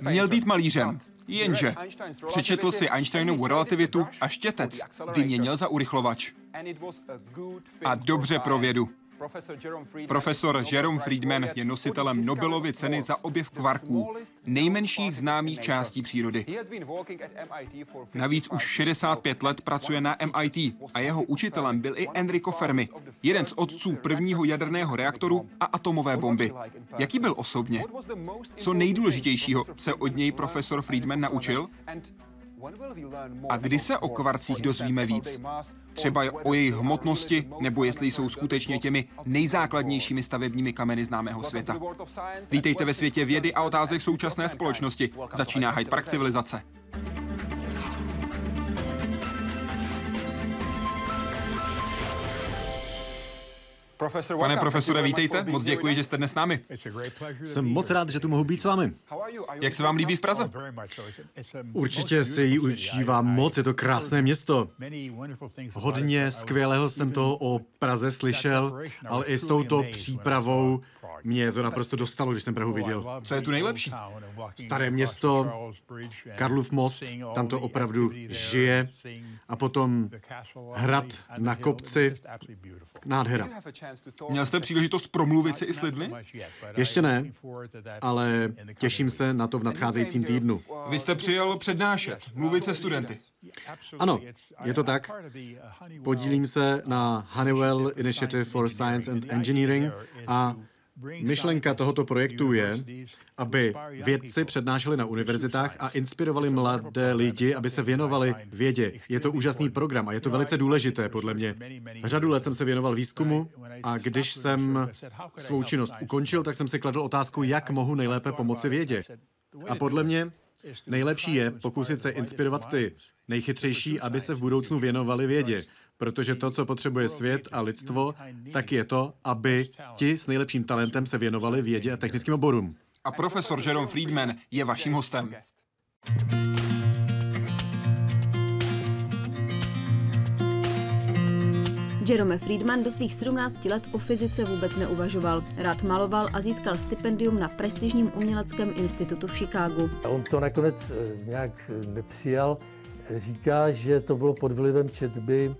Měl být malířem, jenže přečetl si Einsteinovu relativitu a štětec vyměnil za urychlovač. A dobře pro vědu. Profesor Jerome Friedman je nositelem Nobelovy ceny za objev kvarků, nejmenších známých částí přírody. Navíc už 65 let pracuje na MIT a jeho učitelem byl i Enrico Fermi, jeden z otců prvního jaderného reaktoru a atomové bomby. Jaký byl osobně? Co nejdůležitějšího se od něj profesor Friedman naučil? A kdy se o kvarcích dozvíme víc? Třeba o jejich hmotnosti, nebo jestli jsou skutečně těmi nejzákladnějšími stavebními kameny známého světa. Vítejte ve světě vědy a otázek současné společnosti. Začíná Hyde Park civilizace. Pane profesore, vítejte. Moc děkuji, že jste dnes s námi. Jsem moc rád, že tu mohu být s vámi. Jak se vám líbí v Praze? Určitě si ji užívám moc, je to krásné město. Hodně skvělého jsem toho o Praze slyšel, ale i s touto přípravou mě to naprosto dostalo, když jsem Prahu viděl. Co je tu nejlepší? Staré město, Karlův most, tam to opravdu žije. A potom hrad na kopci, nádhera. Měl jste příležitost promluvit si i s lidmi? Ještě ne, ale těším se na to v nadcházejícím týdnu. Vy jste přijel přednášet, mluvit se studenty. Ano, je to tak. Podílím se na Honeywell Initiative for Science and Engineering a Myšlenka tohoto projektu je, aby vědci přednášeli na univerzitách a inspirovali mladé lidi, aby se věnovali vědě. Je to úžasný program a je to velice důležité, podle mě. Řadu let jsem se věnoval výzkumu a když jsem svou činnost ukončil, tak jsem si kladl otázku, jak mohu nejlépe pomoci vědě. A podle mě nejlepší je pokusit se inspirovat ty nejchytřejší, aby se v budoucnu věnovali vědě. Protože to, co potřebuje svět a lidstvo, tak je to, aby ti s nejlepším talentem se věnovali vědě a technickým oborům. A profesor Jerome Friedman je vaším hostem. Jerome Friedman do svých 17 let o fyzice vůbec neuvažoval. Rád maloval a získal stipendium na prestižním uměleckém institutu v Chicagu. On to nakonec eh, nějak nepřijal. Říká, že to bylo pod vlivem četby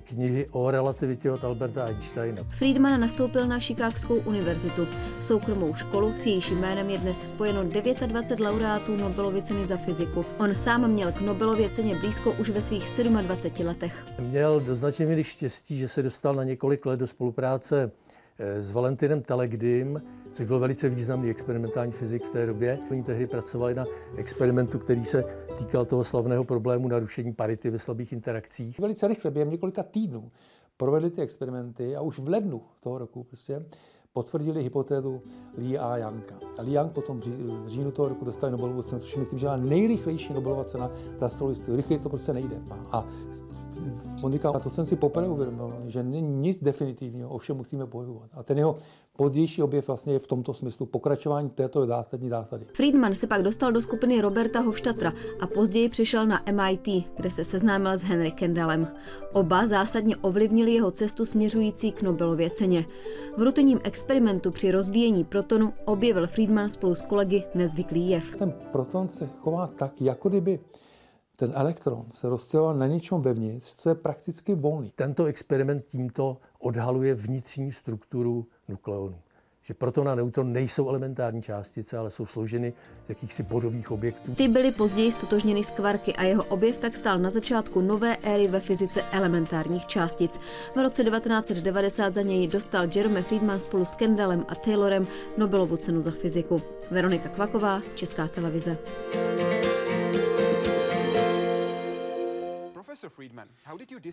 knihy o relativitě od Alberta Einsteina. Friedman nastoupil na Chicagskou univerzitu. Soukromou školu, s jejíž jménem je dnes spojeno 29 laureátů Nobelovy ceny za fyziku. On sám měl k Nobelově ceně blízko už ve svých 27 letech. Měl do značné míry štěstí, že se dostal na několik let do spolupráce eh, s Valentinem Telegdym, což byl velice významný experimentální fyzik v té době. Oni tehdy pracovali na experimentu, který se týkal toho slavného problému narušení parity ve slabých interakcích. Velice rychle, během několika týdnů, provedli ty experimenty a už v lednu toho roku prostě potvrdili hypotézu Lee a Younga. A Lee Young potom v říjnu toho roku dostali Nobelovu cenu, což myslím, že nejrychlejší Nobelova cena za celou historii. Rychleji to prostě nejde. A on říkal, a to jsem si poprvé uvědomil, že není nic definitivního, ovšem musíme bojovat. A ten jeho pozdější objev vlastně je v tomto smyslu pokračování této zásadní zásady. Friedman se pak dostal do skupiny Roberta Hofstadtra a později přišel na MIT, kde se seznámil s Henry Kendallem. Oba zásadně ovlivnili jeho cestu směřující k Nobelově ceně. V rutinním experimentu při rozbíjení protonu objevil Friedman spolu s kolegy nezvyklý jev. Ten proton se chová tak, jako kdyby ten elektron se rozstřeloval na něčem vevnitř, co je prakticky volný. Tento experiment tímto odhaluje vnitřní strukturu nukleonu. Že proton a neutron nejsou elementární částice, ale jsou složeny z jakýchsi bodových objektů. Ty byly později stotožněny s kvarky a jeho objev tak stál na začátku nové éry ve fyzice elementárních částic. V roce 1990 za něj dostal Jerome Friedman spolu s Kendallem a Taylorem Nobelovu cenu za fyziku. Veronika Kvaková, Česká televize.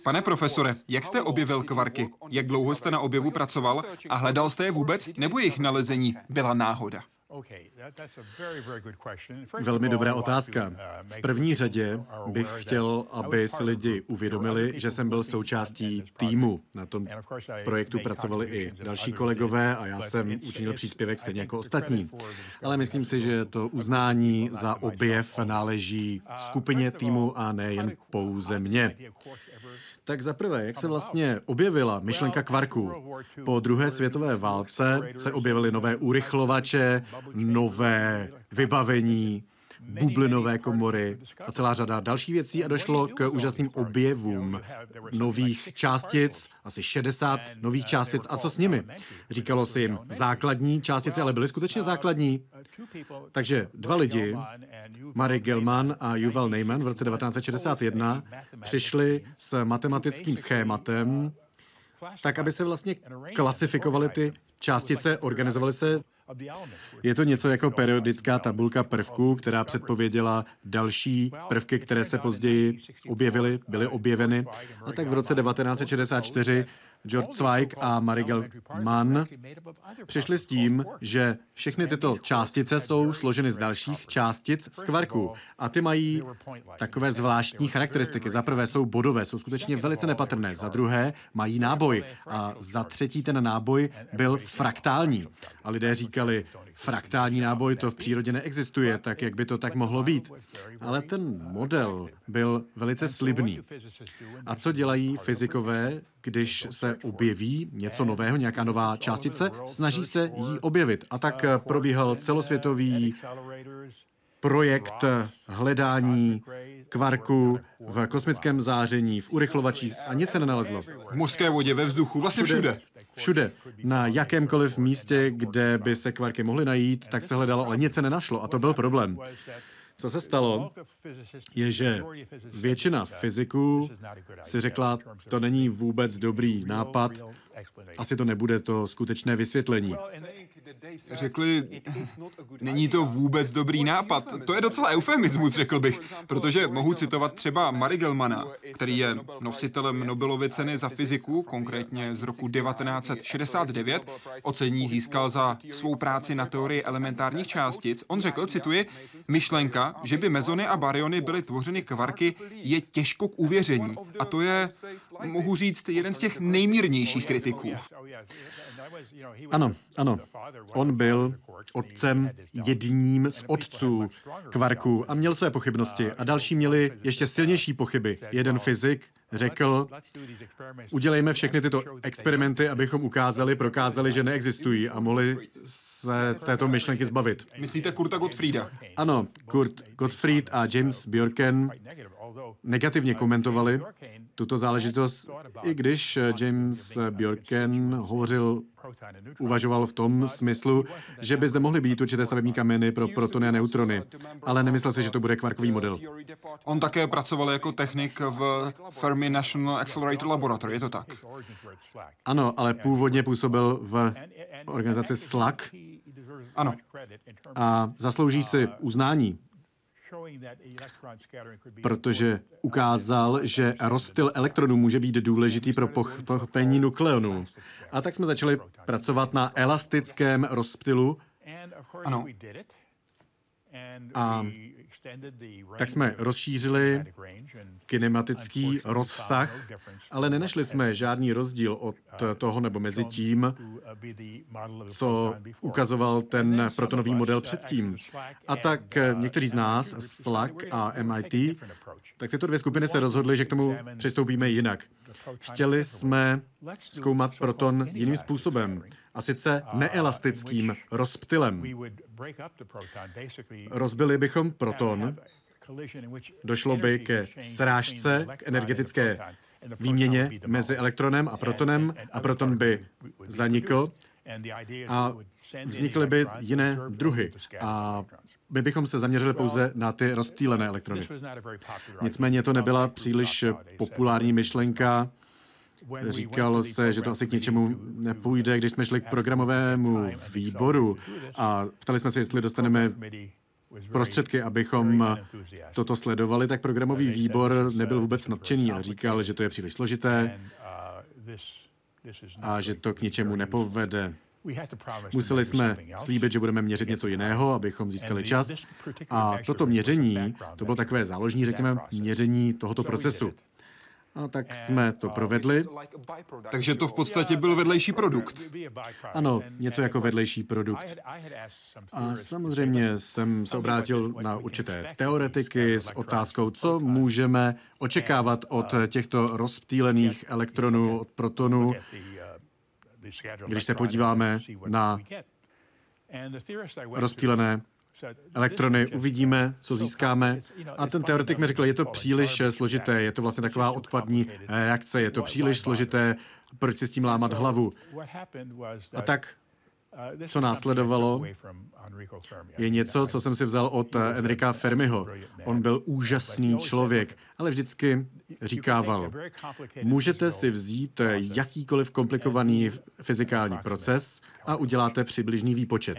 Pane profesore, jak jste objevil kvarky? Jak dlouho jste na objevu pracoval? A hledal jste je vůbec, nebo jejich nalezení? byla náhoda? Velmi dobrá otázka. V první řadě bych chtěl, aby si lidi uvědomili, že jsem byl součástí týmu. Na tom projektu pracovali i další kolegové a já jsem učinil příspěvek stejně jako ostatní. Ale myslím si, že to uznání za objev náleží skupině týmu a ne jen pouze mně. Tak zaprvé, jak se vlastně objevila myšlenka kvarků? Po druhé světové válce se objevily nové urychlovače, nové vybavení, bublinové komory a celá řada dalších věcí a došlo k úžasným objevům nových částic, asi 60 nových částic. A co s nimi? Říkalo se jim základní částice, ale byly skutečně základní. Takže dva lidi, Mary Gilman a Yuval Neyman v roce 1961, přišli s matematickým schématem, tak aby se vlastně klasifikovaly ty částice, organizovaly se je to něco jako periodická tabulka prvků, která předpověděla další prvky, které se později objevily, byly objeveny. A tak v roce 1964 George Zweig a Marigel Mann přišli s tím, že všechny tyto částice jsou složeny z dalších částic z kvarků a ty mají takové zvláštní charakteristiky. Za prvé jsou bodové, jsou skutečně velice nepatrné. Za druhé mají náboj a za třetí ten náboj byl fraktální. A lidé říkali, fraktální náboj to v přírodě neexistuje, tak jak by to tak mohlo být. Ale ten model byl velice slibný. A co dělají fyzikové, když se objeví něco nového, nějaká nová částice? Snaží se ji objevit. A tak probíhal celosvětový projekt hledání kvarku v kosmickém záření, v urychlovačích a nic se nenalezlo. V mořské vodě, ve vzduchu, vlastně všude. Všude. Na jakémkoliv místě, kde by se kvarky mohly najít, tak se hledalo, ale nic se nenašlo a to byl problém. Co se stalo, je, že většina fyziků si řekla, to není vůbec dobrý nápad, asi to nebude to skutečné vysvětlení. Řekli, není to vůbec dobrý nápad. To je docela eufemismus, řekl bych, protože mohu citovat třeba Mary Gelmana, který je nositelem Nobelovy ceny za fyziku, konkrétně z roku 1969. Ocení získal za svou práci na teorii elementárních částic. On řekl, cituji, myšlenka, že by mezony a baryony byly tvořeny kvarky, je těžko k uvěření. A to je, mohu říct, jeden z těch nejmírnějších kritiků. Ano, ano. On byl otcem jedním z otců kvarků a měl své pochybnosti. A další měli ještě silnější pochyby. Jeden fyzik řekl, udělejme všechny tyto experimenty, abychom ukázali, prokázali, že neexistují a mohli se této myšlenky zbavit. Myslíte Kurta Gottfrieda? Ano, Kurt Gottfried a James Bjorken negativně komentovali tuto záležitost, i když James Bjorken hovořil, uvažoval v tom smyslu, že by zde mohly být určité stavební kameny pro protony a neutrony, ale nemyslel si, že to bude kvarkový model. On také pracoval jako technik v Fermi National Accelerator Laboratory, je to tak? Ano, ale původně působil v organizaci SLAC. Ano. A zaslouží si uznání protože ukázal, že rozptyl elektronů může být důležitý pro pochopení nukleonů. A tak jsme začali pracovat na elastickém rozptylu. Ano. A tak jsme rozšířili kinematický rozsah, ale nenašli jsme žádný rozdíl od toho nebo mezi tím, co ukazoval ten protonový model předtím. A tak někteří z nás, SLAC a MIT, tak tyto dvě skupiny se rozhodly, že k tomu přistoupíme jinak. Chtěli jsme zkoumat proton jiným způsobem, a sice neelastickým rozptylem. Rozbili bychom proton, došlo by ke srážce, k energetické výměně mezi elektronem a protonem a proton by zanikl a vznikly by jiné druhy. A my bychom se zaměřili pouze na ty rozptýlené elektrony. Nicméně to nebyla příliš populární myšlenka. Říkalo se, že to asi k něčemu nepůjde, když jsme šli k programovému výboru. A ptali jsme se, jestli dostaneme prostředky, abychom toto sledovali, tak programový výbor nebyl vůbec nadšený a říkal, že to je příliš složité a že to k ničemu nepovede. Museli jsme slíbit, že budeme měřit něco jiného, abychom získali čas. A toto měření, to bylo takové záložní, řekněme, měření tohoto procesu. A tak jsme to provedli. Takže to v podstatě byl vedlejší produkt. Ano, něco jako vedlejší produkt. A samozřejmě jsem se obrátil na určité teoretiky s otázkou, co můžeme očekávat od těchto rozptýlených elektronů, od protonů, když se podíváme na rozptýlené elektrony, uvidíme, co získáme. A ten teoretik mi řekl, je to příliš složité, je to vlastně taková odpadní reakce, je to příliš složité, proč si s tím lámat hlavu. A tak co následovalo, je něco, co jsem si vzal od Enrika Fermiho. On byl úžasný člověk, ale vždycky říkával, můžete si vzít jakýkoliv komplikovaný fyzikální proces a uděláte přibližný výpočet.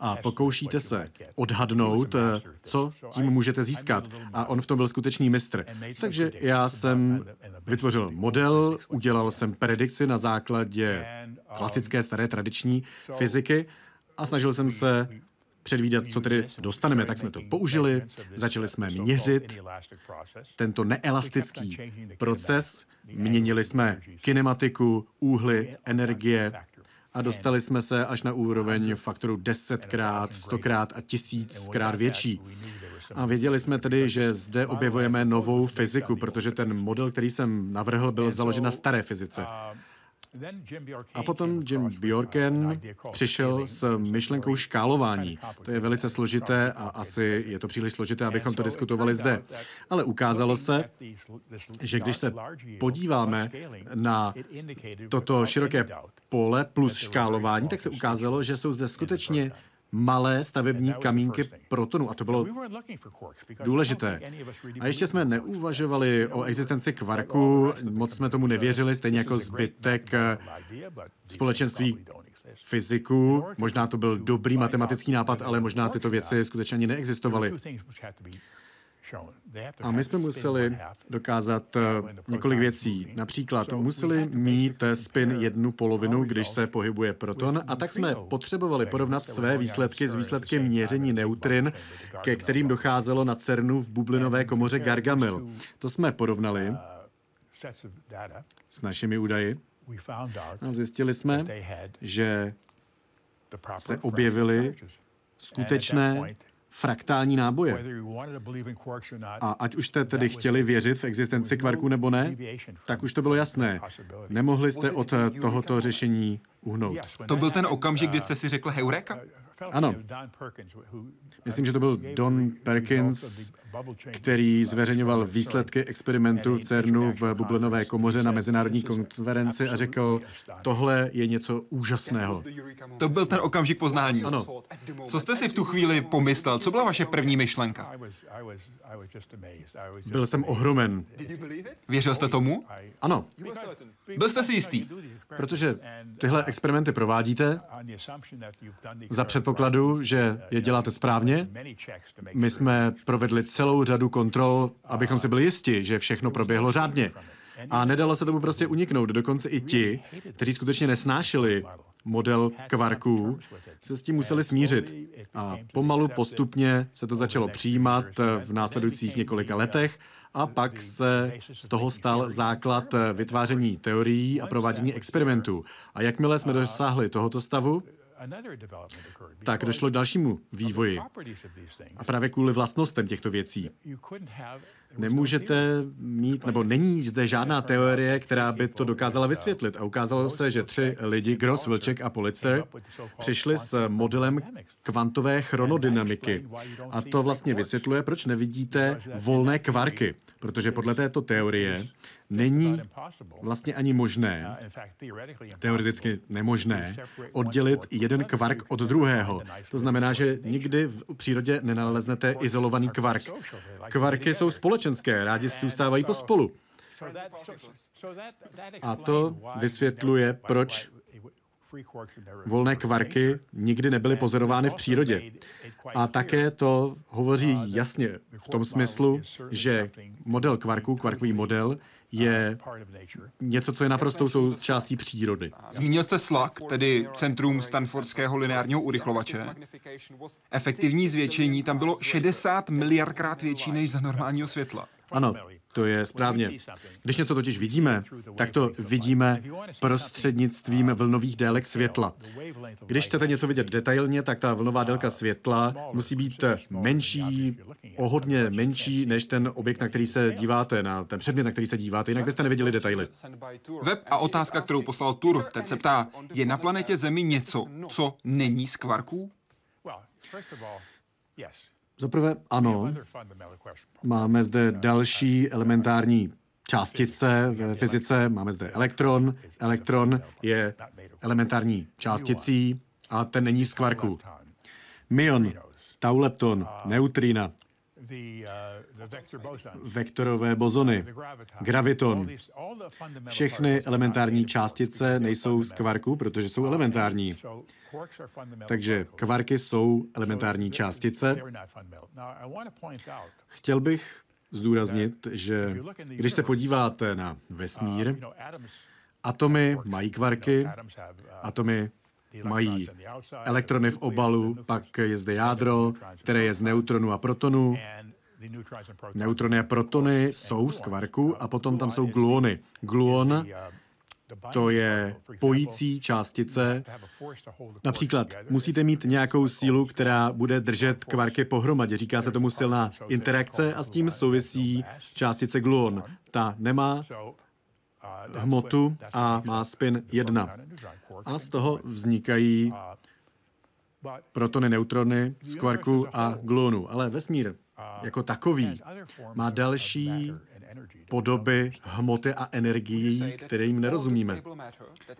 A pokoušíte se odhadnout, co tím můžete získat. A on v tom byl skutečný mistr. Takže já jsem vytvořil model, udělal jsem predikci na základě klasické staré tradiční fyziky a snažil jsem se předvídat, co tedy dostaneme. Tak jsme to použili, začali jsme měřit tento neelastický proces, měnili jsme kinematiku, úhly, energie a dostali jsme se až na úroveň faktoru 10krát, 100krát a 1000krát větší. A věděli jsme tedy, že zde objevujeme novou fyziku, protože ten model, který jsem navrhl, byl založen na staré fyzice. A potom Jim Bjorken přišel s myšlenkou škálování. To je velice složité a asi je to příliš složité, abychom to diskutovali zde. Ale ukázalo se, že když se podíváme na toto široké pole plus škálování, tak se ukázalo, že jsou zde skutečně malé stavební kamínky protonu a to bylo důležité. A ještě jsme neuvažovali o existenci kvarku, moc jsme tomu nevěřili, stejně jako zbytek společenství fyziků. Možná to byl dobrý matematický nápad, ale možná tyto věci skutečně ani neexistovaly. A my jsme museli dokázat eh, několik věcí. Například museli mít spin jednu polovinu, když se pohybuje proton, a tak jsme potřebovali porovnat své výsledky s výsledky měření neutrin, ke kterým docházelo na CERNu v bublinové komoře Gargamel. To jsme porovnali s našimi údaji a zjistili jsme, že se objevily skutečné fraktální náboje. A ať už jste tedy chtěli věřit v existenci kvarků nebo ne, tak už to bylo jasné. Nemohli jste od tohoto řešení uhnout. To byl ten okamžik, kdy jste si řekl Heureka? Ano. Myslím, že to byl Don Perkins, který zveřejňoval výsledky experimentu CERNu v bublinové komoře na mezinárodní konferenci a řekl, tohle je něco úžasného. To byl ten okamžik poznání. Ano. Co jste si v tu chvíli pomyslel? Co byla vaše první myšlenka? Byl jsem ohromen. Věřil jste tomu? Ano. Byl jste si jistý? Protože tyhle experimenty provádíte za předpokladu, že je děláte správně. My jsme provedli celou řadu kontrol, abychom si byli jisti, že všechno proběhlo řádně. A nedalo se tomu prostě uniknout. Dokonce i ti, kteří skutečně nesnášeli model kvarků, se s tím museli smířit. A pomalu, postupně se to začalo přijímat v následujících několika letech a pak se z toho stal základ vytváření teorií a provádění experimentů. A jakmile jsme dosáhli tohoto stavu, tak došlo k dalšímu vývoji. A právě kvůli vlastnostem těchto věcí. Nemůžete mít, nebo není zde žádná teorie, která by to dokázala vysvětlit. A ukázalo se, že tři lidi, Gross, Wilczek a Police, přišli s modelem kvantové chronodynamiky. A to vlastně vysvětluje, proč nevidíte volné kvarky. Protože podle této teorie není vlastně ani možné, teoreticky nemožné, oddělit jeden kvark od druhého. To znamená, že nikdy v přírodě nenaleznete izolovaný kvark. Kvarky jsou společenské, rádi si zůstávají pospolu. A to vysvětluje, proč volné kvarky nikdy nebyly pozorovány v přírodě. A také to hovoří jasně v tom smyslu, že model kvarků, kvarkový model, je něco, co je naprostou součástí přírody. Zmínil jste SLAC, tedy Centrum Stanfordského lineárního urychlovače. Efektivní zvětšení tam bylo 60 miliardkrát větší než za normálního světla. Ano, to je správně. Když něco totiž vidíme, tak to vidíme prostřednictvím vlnových délek světla. Když chcete něco vidět detailně, tak ta vlnová délka světla musí být menší, o hodně menší, než ten objekt, na který se díváte, na ten předmět, na který se díváte, jinak byste neviděli detaily. Web a otázka, kterou poslal Tur, ten se ptá, je na planetě Zemi něco, co není z kvarků? Zaprvé ano, máme zde další elementární částice v fyzice, máme zde elektron. Elektron je elementární částicí a ten není z kvarku. Myon, taulepton, neutrina, vektorové bozony, graviton. Všechny elementární částice nejsou z kvarku, protože jsou elementární. Takže kvarky jsou elementární částice. Chtěl bych zdůraznit, že když se podíváte na vesmír, atomy mají kvarky, atomy mají elektrony v obalu, pak je zde jádro, které je z neutronů a protonů. Neutrony a protony jsou z kvarku a potom tam jsou gluony. Gluon to je pojící částice. Například musíte mít nějakou sílu, která bude držet kvarky pohromadě. Říká se tomu silná interakce a s tím souvisí částice gluon. Ta nemá hmotu a má spin 1. A z toho vznikají protony, neutrony z kvarku a gluonu. Ale vesmír jako takový má další podoby hmoty a energií, kterým nerozumíme.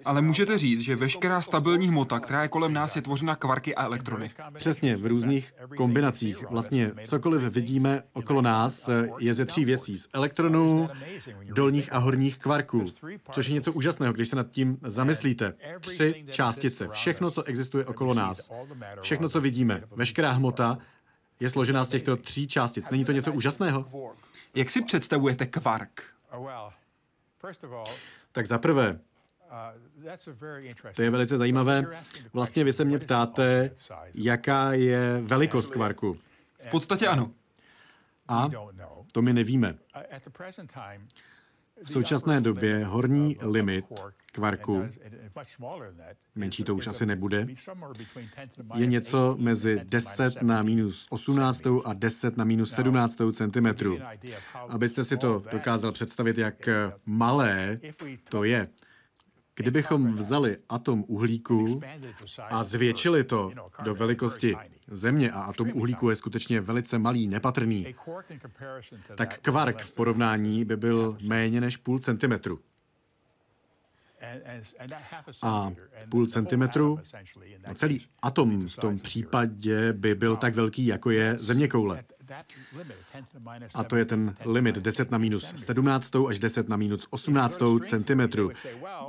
Ale můžete říct, že veškerá stabilní hmota, která je kolem nás, je tvořena kvarky a elektrony. Přesně, v různých kombinacích. Vlastně cokoliv vidíme okolo nás je ze tří věcí. Z elektronů, dolních a horních kvarků, což je něco úžasného, když se nad tím zamyslíte. Tři částice, všechno, co existuje okolo nás, všechno, co vidíme, veškerá hmota je složená z těchto tří částic. Není to něco úžasného? Jak si představujete kvark? Tak za prvé, to je velice zajímavé. Vlastně vy se mě ptáte, jaká je velikost kvarku. V podstatě ano. A to my nevíme. V současné době horní limit kvarku, menší to už asi nebude, je něco mezi 10 na minus 18 a 10 na minus 17 cm. Abyste si to dokázal představit, jak malé to je, Kdybychom vzali atom uhlíku a zvětšili to do velikosti Země a atom uhlíku je skutečně velice malý, nepatrný, tak kvark v porovnání by byl méně než půl centimetru. A půl centimetru, a celý atom v tom případě by byl tak velký, jako je zeměkoule. A to je ten limit 10 na minus 17 až 10 na minus 18 cm.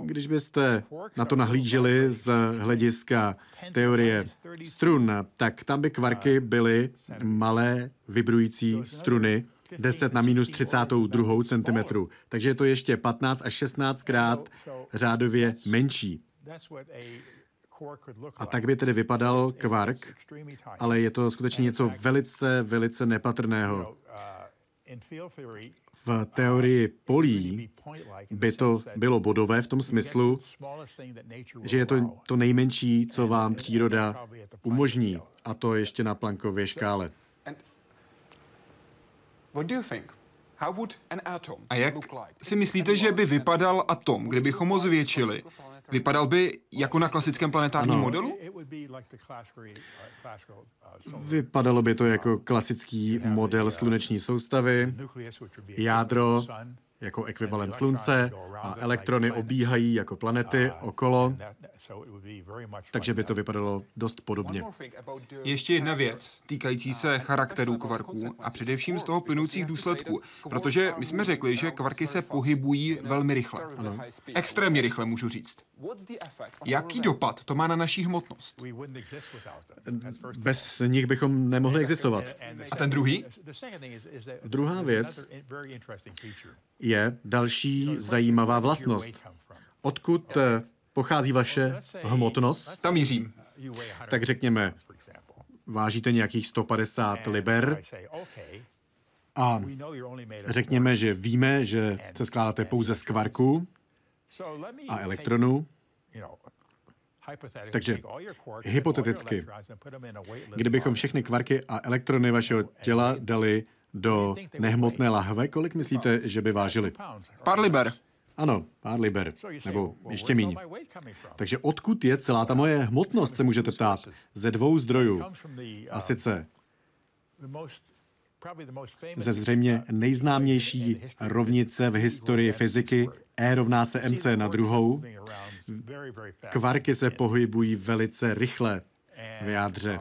Když byste na to nahlíželi z hlediska teorie strun, tak tam by kvarky byly malé vibrující struny, 10 na minus 32 cm. Takže je to ještě 15 až 16 krát řádově menší. A tak by tedy vypadal kvark, ale je to skutečně něco velice, velice nepatrného. V teorii polí by to bylo bodové v tom smyslu, že je to to nejmenší, co vám příroda umožní, a to ještě na plankově škále. A jak si myslíte, že by vypadal atom, kdybychom ho zvětšili? Vypadal by jako na klasickém planetárním ano. modelu? Vypadalo by to jako klasický model sluneční soustavy, jádro, jako ekvivalent Slunce a elektrony obíhají jako planety okolo, takže by to vypadalo dost podobně. Ještě jedna věc, týkající se charakterů kvarků a především z toho plynoucích důsledků, protože my jsme řekli, že kvarky se pohybují velmi rychle. Ano. Extrémně rychle, můžu říct. Jaký dopad to má na naší hmotnost? Bez nich bychom nemohli existovat. A ten druhý? Druhá věc je další zajímavá vlastnost. Odkud eh, pochází vaše hmotnost? Tam mířím. Tak řekněme, vážíte nějakých 150 liber A řekněme, že víme, že se skládáte pouze z kvarku a elektronů. Takže hypoteticky, kdybychom všechny kvarky a elektrony vašeho těla dali do nehmotné lahve, kolik myslíte, že by vážily? Pár liber. Ano, pár liber, nebo ještě míň. Takže odkud je celá ta moje hmotnost, se můžete ptát. Ze dvou zdrojů. A sice ze zřejmě nejznámější rovnice v historii fyziky E rovná se mc na druhou. Kvarky se pohybují velice rychle v jádře.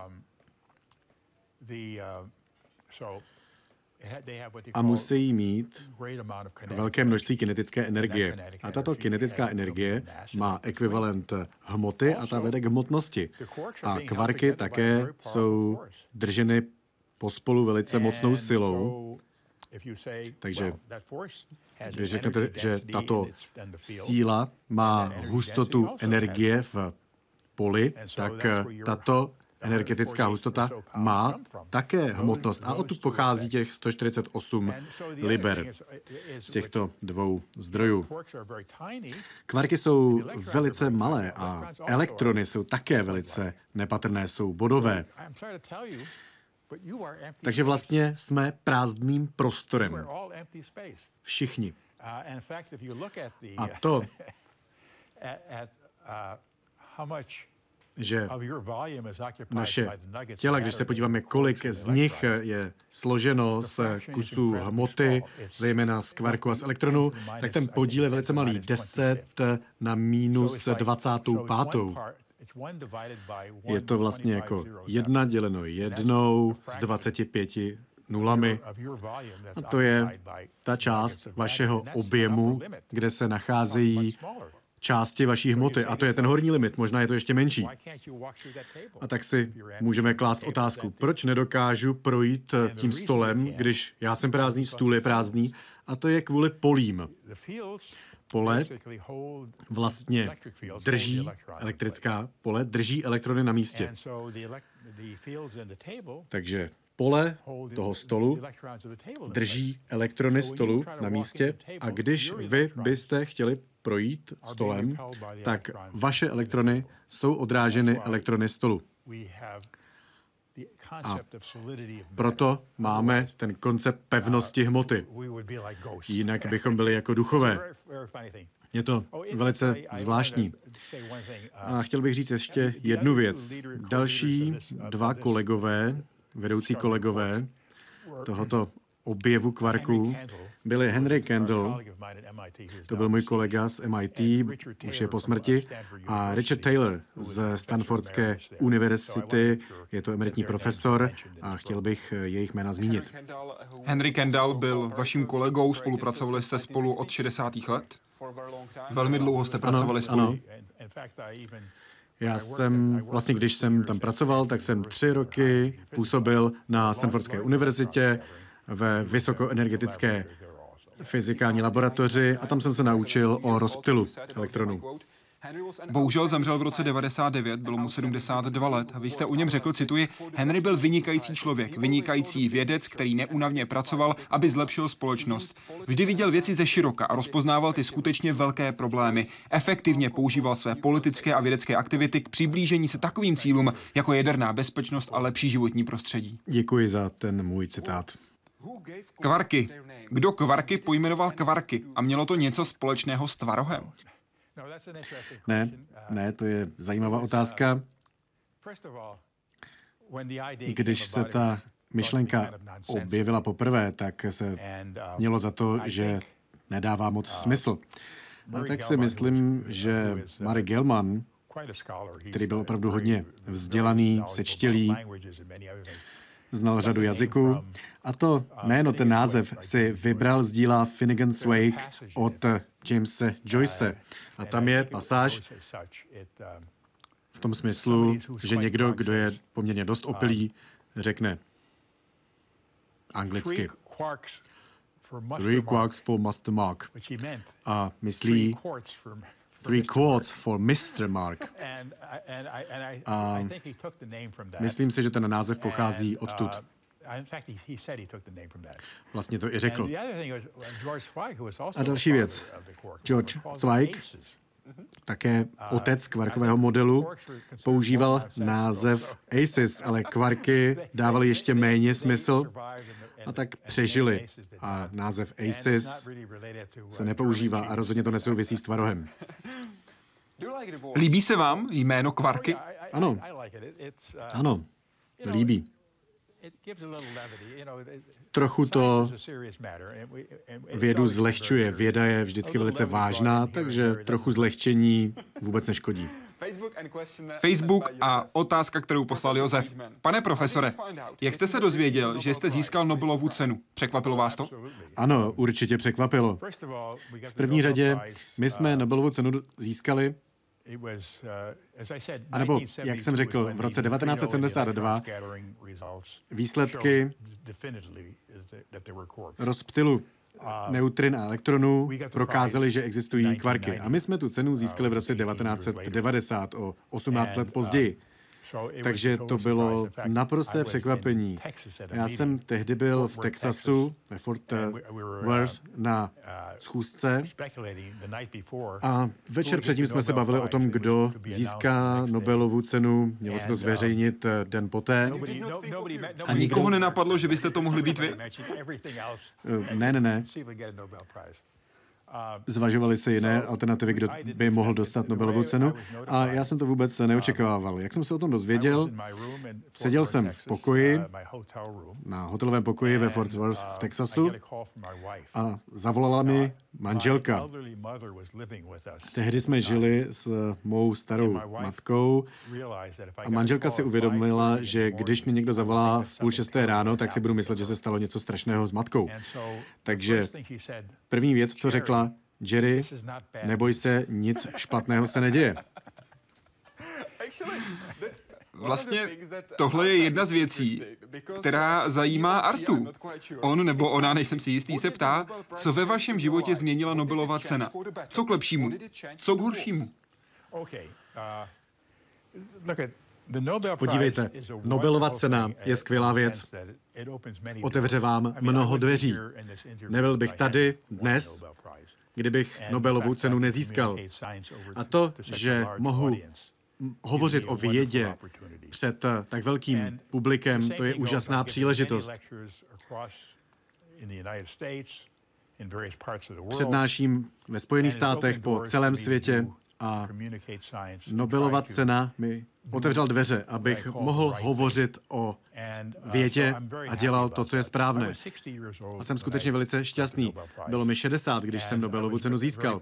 A musí mít velké množství kinetické energie. A tato kinetická energie má ekvivalent hmoty a ta vede k hmotnosti. A kvarky také jsou drženy pospolu velice mocnou silou. Takže když řeknete, že tato síla má hustotu energie v poli, tak tato energetická hustota má také hmotnost a odtud pochází těch 148 liber z těchto dvou zdrojů. Kvarky jsou velice malé a elektrony jsou také velice nepatrné, jsou bodové. Takže vlastně jsme prázdným prostorem. Všichni. A to, že naše těla, když se podíváme, kolik z nich je složeno z kusů hmoty, zejména z kvarku a z elektronů, tak ten podíl je velice malý, 10 na minus 25. Je to vlastně jako jedna děleno jednou z 25 nulami. A to je ta část vašeho objemu, kde se nacházejí části vaší hmoty. A to je ten horní limit, možná je to ještě menší. A tak si můžeme klást otázku, proč nedokážu projít tím stolem, když já jsem prázdný, stůl je prázdný, a to je kvůli polím pole vlastně drží, elektrická pole drží elektrony na místě. Takže pole toho stolu drží elektrony stolu na místě a když vy byste chtěli projít stolem, tak vaše elektrony jsou odráženy elektrony stolu. A proto máme ten koncept pevnosti hmoty. Jinak bychom byli jako duchové. Je to velice zvláštní. A chtěl bych říct ještě jednu věc. Další dva kolegové, vedoucí kolegové tohoto objevu kvarků byli Henry Kendall, to byl můj kolega z MIT, už je po smrti, a Richard Taylor z Stanfordské univerzity, je to emeritní profesor a chtěl bych jejich jména zmínit. Henry Kendall byl vaším kolegou, spolupracovali jste spolu od 60. let? Velmi dlouho jste pracovali ano, spolu. Ano. Já jsem, vlastně když jsem tam pracoval, tak jsem tři roky působil na Stanfordské univerzitě, ve vysokoenergetické fyzikální laboratoři a tam jsem se naučil o rozptylu elektronů. Bohužel zemřel v roce 99, bylo mu 72 let. A vy jste u něm řekl, cituji, Henry byl vynikající člověk, vynikající vědec, který neunavně pracoval, aby zlepšil společnost. Vždy viděl věci ze široka a rozpoznával ty skutečně velké problémy. Efektivně používal své politické a vědecké aktivity k přiblížení se takovým cílům, jako jaderná bezpečnost a lepší životní prostředí. Děkuji za ten můj citát. Kvarky. Kdo kvarky pojmenoval kvarky? A mělo to něco společného s tvarohem? Ne, ne, to je zajímavá otázka. Když se ta myšlenka objevila poprvé, tak se mělo za to, že nedává moc smysl. A tak si myslím, že Mary Gelman, který byl opravdu hodně vzdělaný, sečtělý, znal řadu jazyků. a to jméno, ten název si vybral z díla Finnegan's Wake od Jamesa Joyce. A tam je pasáž v tom smyslu, že někdo, kdo je poměrně dost opilý, řekne anglicky Three quarks for Master Mark. A myslí Three quarts for Mr. Mark. A myslím si, že ten název pochází odtud. Vlastně to i řekl. A další věc. George Zweig, také otec kvarkového modelu, používal název ACES, ale kvarky dávaly ještě méně smysl a tak přežili. A název ACES se nepoužívá a rozhodně to nesouvisí s tvarohem. Líbí se vám jméno kvarky? Ano. Ano, líbí. Trochu to vědu zlehčuje. Věda je vždycky velice vážná, takže trochu zlehčení vůbec neškodí. Facebook a otázka, kterou poslal Josef. Pane profesore, jak jste se dozvěděl, že jste získal Nobelovu cenu? Překvapilo vás to? Ano, určitě překvapilo. V první řadě my jsme Nobelovu cenu získali a nebo, jak jsem řekl, v roce 1972 výsledky rozptylu neutrin a elektronů prokázaly, že existují kvarky. A my jsme tu cenu získali v roce 1990, o 18 let později. Takže to bylo naprosté překvapení. Já jsem tehdy byl v Texasu, ve Fort Worth, na schůzce a večer předtím jsme se bavili o tom, kdo získá Nobelovu cenu. Mělo se to zveřejnit den poté. A nikoho nenapadlo, že byste to mohli být vy? Ne, ne, ne. Zvažovaly se jiné alternativy, kdo by mohl dostat Nobelovu cenu a já jsem to vůbec neočekával. Jak jsem se o tom dozvěděl, seděl jsem v pokoji, na hotelovém pokoji ve Fort Worth v Texasu a zavolala mi manželka. Tehdy jsme žili s mou starou matkou a manželka si uvědomila, že když mi někdo zavolá v půl šesté ráno, tak si budu myslet, že se stalo něco strašného s matkou. Takže první věc, co řekla, Jerry, neboj se, nic špatného se neděje. Vlastně tohle je jedna z věcí, která zajímá Artu. On nebo ona, nejsem si jistý, se ptá, co ve vašem životě změnila Nobelova cena. Co k lepšímu? Co k horšímu? Podívejte, Nobelova cena je skvělá věc. Otevře vám mnoho dveří. Nebyl bych tady dnes, kdybych Nobelovu cenu nezískal. A to, že mohu hovořit o vědě před tak velkým publikem, to je úžasná příležitost. Přednáším ve Spojených státech po celém světě a Nobelova cena mi otevřel dveře, abych mohl hovořit o vědě a dělal to, co je správné. A jsem skutečně velice šťastný. Bylo mi 60, když jsem Nobelovu cenu získal.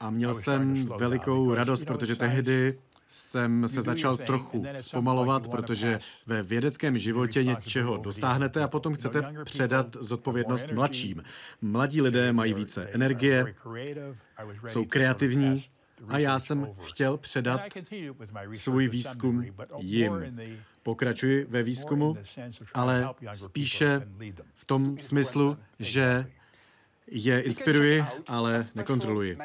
A měl jsem velikou radost, protože tehdy jsem se začal trochu zpomalovat, protože ve vědeckém životě něčeho dosáhnete a potom chcete předat zodpovědnost mladším. Mladí lidé mají více energie, jsou kreativní a já jsem chtěl předat svůj výzkum jim. Pokračuji ve výzkumu, ale spíše v tom smyslu, že je inspiruji, ale nekontroluji.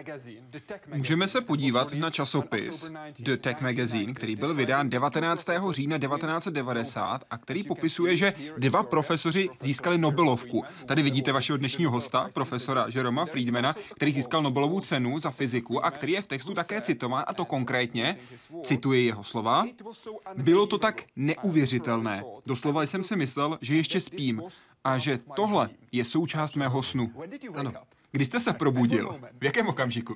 Můžeme se podívat na časopis The Tech Magazine, který byl vydán 19. října 1990 a který popisuje, že dva profesoři získali Nobelovku. Tady vidíte vašeho dnešního hosta, profesora Jeroma Friedmana, který získal Nobelovu cenu za fyziku a který je v textu také citován, a to konkrétně, cituji jeho slova, bylo to tak neuvěřitelné. Doslova jsem si myslel, že ještě spím a že tohle je součást mého snu. Ano. Kdy jste se probudil? V jakém okamžiku?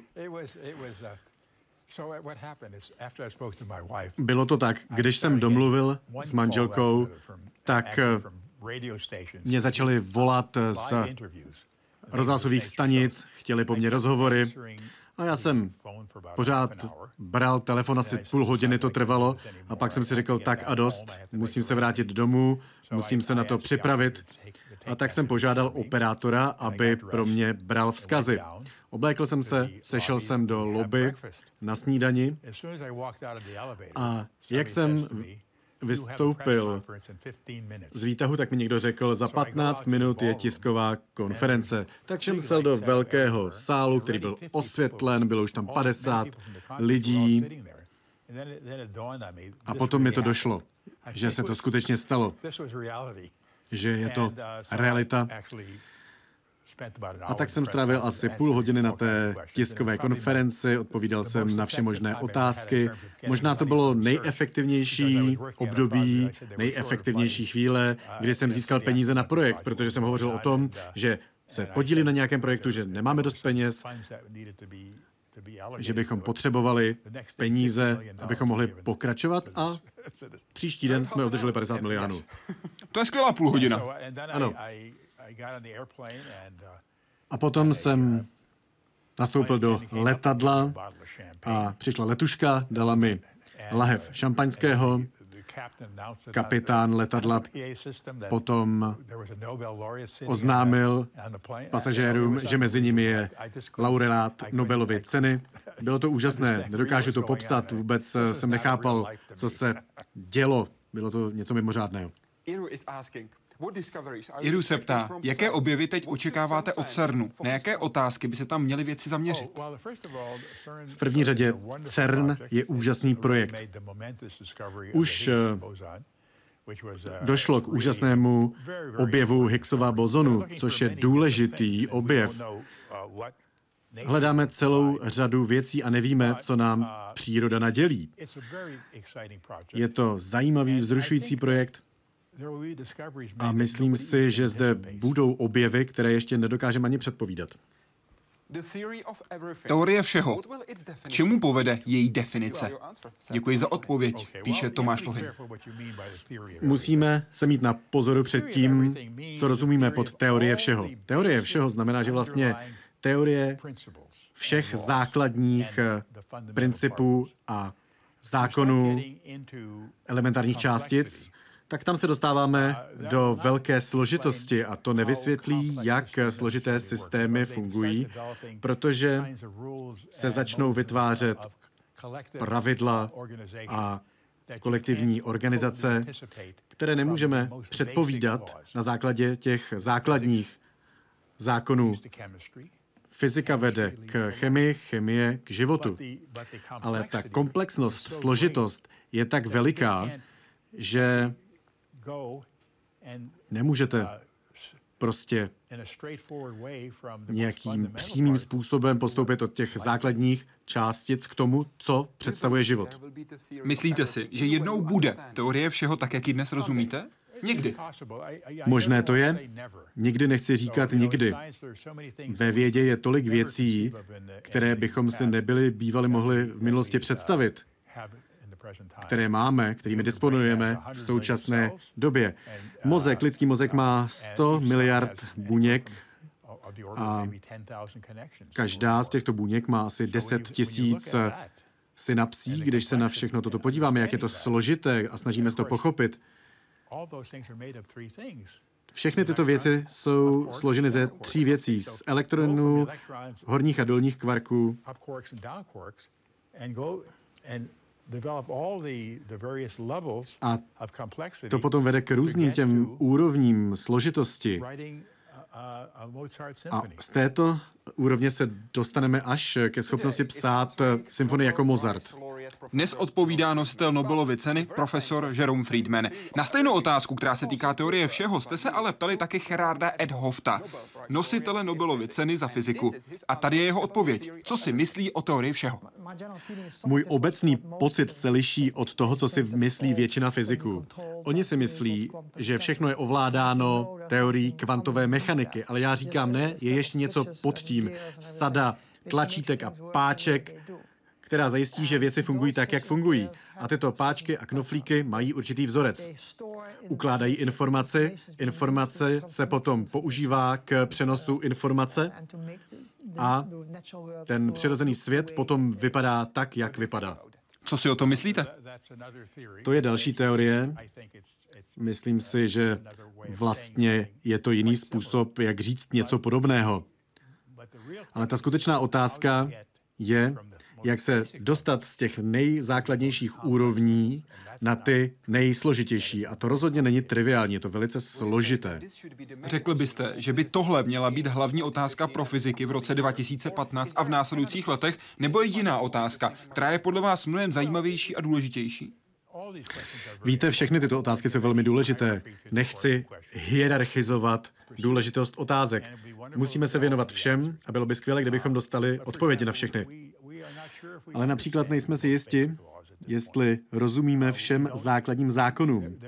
Bylo to tak, když jsem domluvil s manželkou, tak eh, mě začali volat z rozhlasových stanic, chtěli po mně rozhovory a já jsem pořád bral telefon, asi půl hodiny to trvalo a pak jsem si řekl tak a dost, musím se vrátit domů, musím se na to připravit. A tak jsem požádal operátora, aby pro mě bral vzkazy. Oblékl jsem se, sešel jsem do lobby na snídani a jak jsem vystoupil z výtahu, tak mi někdo řekl, za 15 minut je tisková konference. Tak jsem šel do velkého sálu, který byl osvětlen, bylo už tam 50 lidí A potom mi to došlo, že se to skutečně stalo, že je to realita. A tak jsem strávil asi půl hodiny na té tiskové konferenci, odpovídal jsem na vše možné otázky. Možná to bylo nejefektivnější období, nejefektivnější chvíle, kdy jsem získal peníze na projekt, protože jsem hovořil o tom, že se podílím na nějakém projektu, že nemáme dost peněz, že bychom potřebovali peníze, abychom mohli pokračovat a příští den jsme obdrželi 50 milionů. To je skvělá půl hodina. Ano. A potom jsem nastoupil do letadla a přišla letuška, dala mi lahev šampaňského, kapitán letadla potom oznámil pasažérům, že mezi nimi je laureát Nobelovy ceny. Bylo to úžasné, nedokážu to popsat, vůbec jsem nechápal, co se dělo. Bylo to něco mimořádného. Jiru se ptá, jaké objevy teď očekáváte od CERNu? Na jaké otázky by se tam měly věci zaměřit? V první řadě CERN je úžasný projekt. Už eh, došlo k úžasnému objevu Higgsova bozonu, což je důležitý objev. Hledáme celou řadu věcí a nevíme, co nám příroda nadělí. Je to zajímavý, vzrušující projekt. A myslím si, že zde budou objevy, které ještě nedokážeme ani předpovídat. Teorie všeho. K čemu povede její definice? Děkuji za odpověď, píše Tomáš Lohin. Musíme se mít na pozoru před tím, co rozumíme pod teorie všeho. Teorie všeho znamená, že vlastně teorie všech základních eh, principů a zákonů elementárních částic tak tam se dostáváme do velké složitosti a to nevysvětlí, jak složité systémy fungují, protože se začnou vytvářet pravidla a kolektivní organizace, které nemůžeme předpovídat na základě těch základních zákonů. Fyzika vede k chemii, chemie k životu. Ale ta komplexnost, složitost je tak veliká, že Nemůžete uh, prostě nějakým přímým způsobem postoupit od těch základních částic k tomu, co představuje život. Myslíte si, že jednou bude teorie všeho tak, jak ji dnes rozumíte? Někdy. Možné to je. Nikdy nechci říkat nikdy. Ve vědě je tolik věcí, které bychom si nebyli bývali mohli v minulosti představit které máme, kterými disponujeme v současné době. Mozek, lidský mozek má 100 miliard buněk a každá z těchto buněk má asi 10 tisíc synapsí, když se na všechno toto podíváme, jak je to složité a snažíme se to pochopit. Všechny tyto věci jsou složeny ze tří věcí. Z elektronů, horních a dolních kvarků a to potom vede k různým těm úrovním složitosti. A z této úrovně se dostaneme až ke schopnosti psát symfonii jako Mozart. Dnes odpovídá nositel Nobelovy ceny profesor Jerome Friedman. Na stejnou otázku, která se týká teorie všeho, jste se ale ptali taky Gerarda Ed Hofta, nositele Nobelovy ceny za fyziku. A tady je jeho odpověď. Co si myslí o teorii všeho? Můj obecný pocit se liší od toho, co si myslí většina fyziků. Oni si myslí, že všechno je ovládáno teorií kvantové mechaniky, ale já říkám ne, je ještě něco pod tím. Sada tlačítek a páček, která zajistí, že věci fungují tak, jak fungují. A tyto páčky a knoflíky mají určitý vzorec. Ukládají informaci, informace se potom používá k přenosu informace a ten přirozený svět potom vypadá tak, jak vypadá. Co si o tom myslíte? To je další teorie. Myslím si, že vlastně je to jiný způsob, jak říct něco podobného. Ale ta skutečná otázka je, jak se dostat z těch nejzákladnějších úrovní na ty nejsložitější. A to rozhodně není triviální, je to velice složité. Řekl byste, že by tohle měla být hlavní otázka pro fyziky v roce 2015 a v následujících letech, nebo je jiná otázka, která je podle vás mnohem zajímavější a důležitější? Víte, všechny tyto otázky jsou velmi důležité. Nechci hierarchizovat důležitost otázek. Musíme se věnovat všem a bylo by skvělé, kdybychom dostali odpovědi na všechny. Ale například nejsme si jisti, jestli rozumíme všem základním zákonům.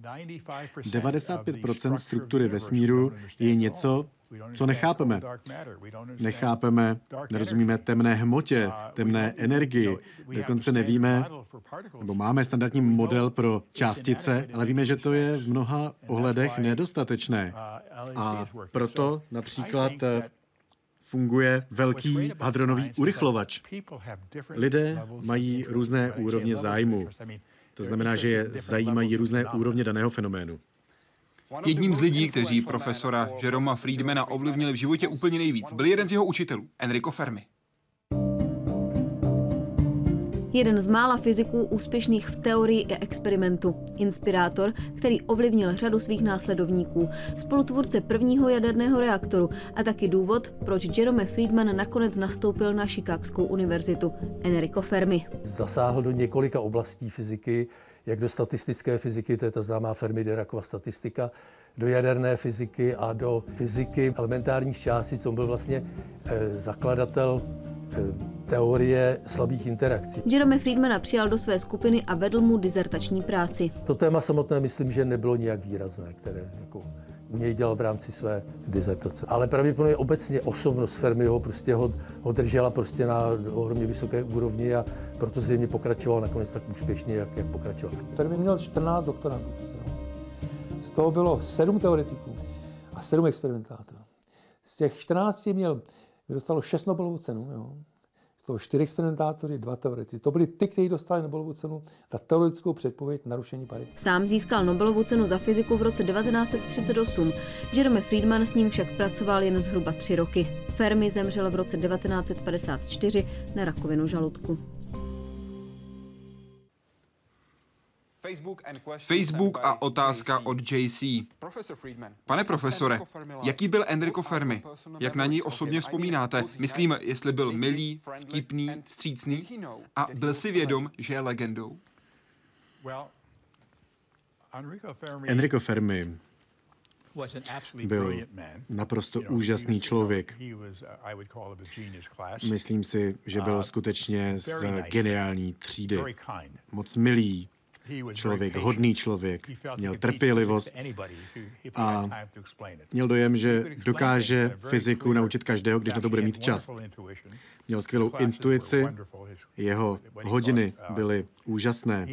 95% struktury vesmíru je něco, co nechápeme. Nechápeme, nerozumíme temné hmotě, temné energii, dokonce nevíme, nebo máme standardní model pro částice, ale víme, že to je v mnoha ohledech nedostatečné. A proto například eh, funguje velký hadronový urychlovač. Lidé mají různé úrovně zájmu. To znamená, že je zajímají různé úrovně daného fenoménu. Jedním z lidí, kteří profesora Jeroma Friedmana ovlivnili v životě úplně nejvíc, byl jeden z jeho učitelů, Enrico Fermi. Jeden z mála fyziků úspěšných v teorii i experimentu. Inspirátor, který ovlivnil řadu svých následovníků. Spolutvůrce prvního jaderného reaktoru a taky důvod, proč Jerome Friedman nakonec nastoupil na Chicagskou univerzitu. Enrico Fermi. Zasáhl do několika oblastí fyziky, jak do statistické fyziky, to je ta známá Fermi-Diracova statistika, do jaderné fyziky a do fyziky elementárních částic. On byl vlastně eh, zakladatel eh, teorie slabých interakcí. Jerome Friedmana přijal do své skupiny a vedl mu dizertační práci. To téma samotné myslím, že nebylo nijak výrazné, které jako u něj dělal v rámci své dizertace. Ale pravděpodobně obecně osobnost Fermiho prostě ho, ho držela prostě na ohromně vysoké úrovni a proto zřejmě pokračoval nakonec tak úspěšně, jak, jak pokračoval. Fermi měl 14 doktorantů. Z toho bylo 7 teoretiků a 7 experimentátorů. Z těch 14 měl, dostalo 6 Nobelovu cenu. Jo to čtyři experimentátoři, dva teoretici. To byli ty, kteří dostali Nobelovu cenu za teoretickou předpověď narušení parity. Sám získal Nobelovu cenu za fyziku v roce 1938. Jerome Friedman s ním však pracoval jen zhruba tři roky. Fermi zemřel v roce 1954 na rakovinu žaludku. Facebook a otázka od JC. Pane profesore, jaký byl Enrico Fermi? Jak na něj osobně vzpomínáte? Myslím, jestli byl milý, vtipný, střícný a byl si vědom, že je legendou? Enrico Fermi byl naprosto úžasný člověk. Myslím si, že byl skutečně z geniální třídy. Moc milý, člověk, hodný člověk, měl trpělivost a měl dojem, že dokáže fyziku naučit každého, když na to bude mít čas. Měl skvělou intuici, jeho hodiny uh, byly úžasné.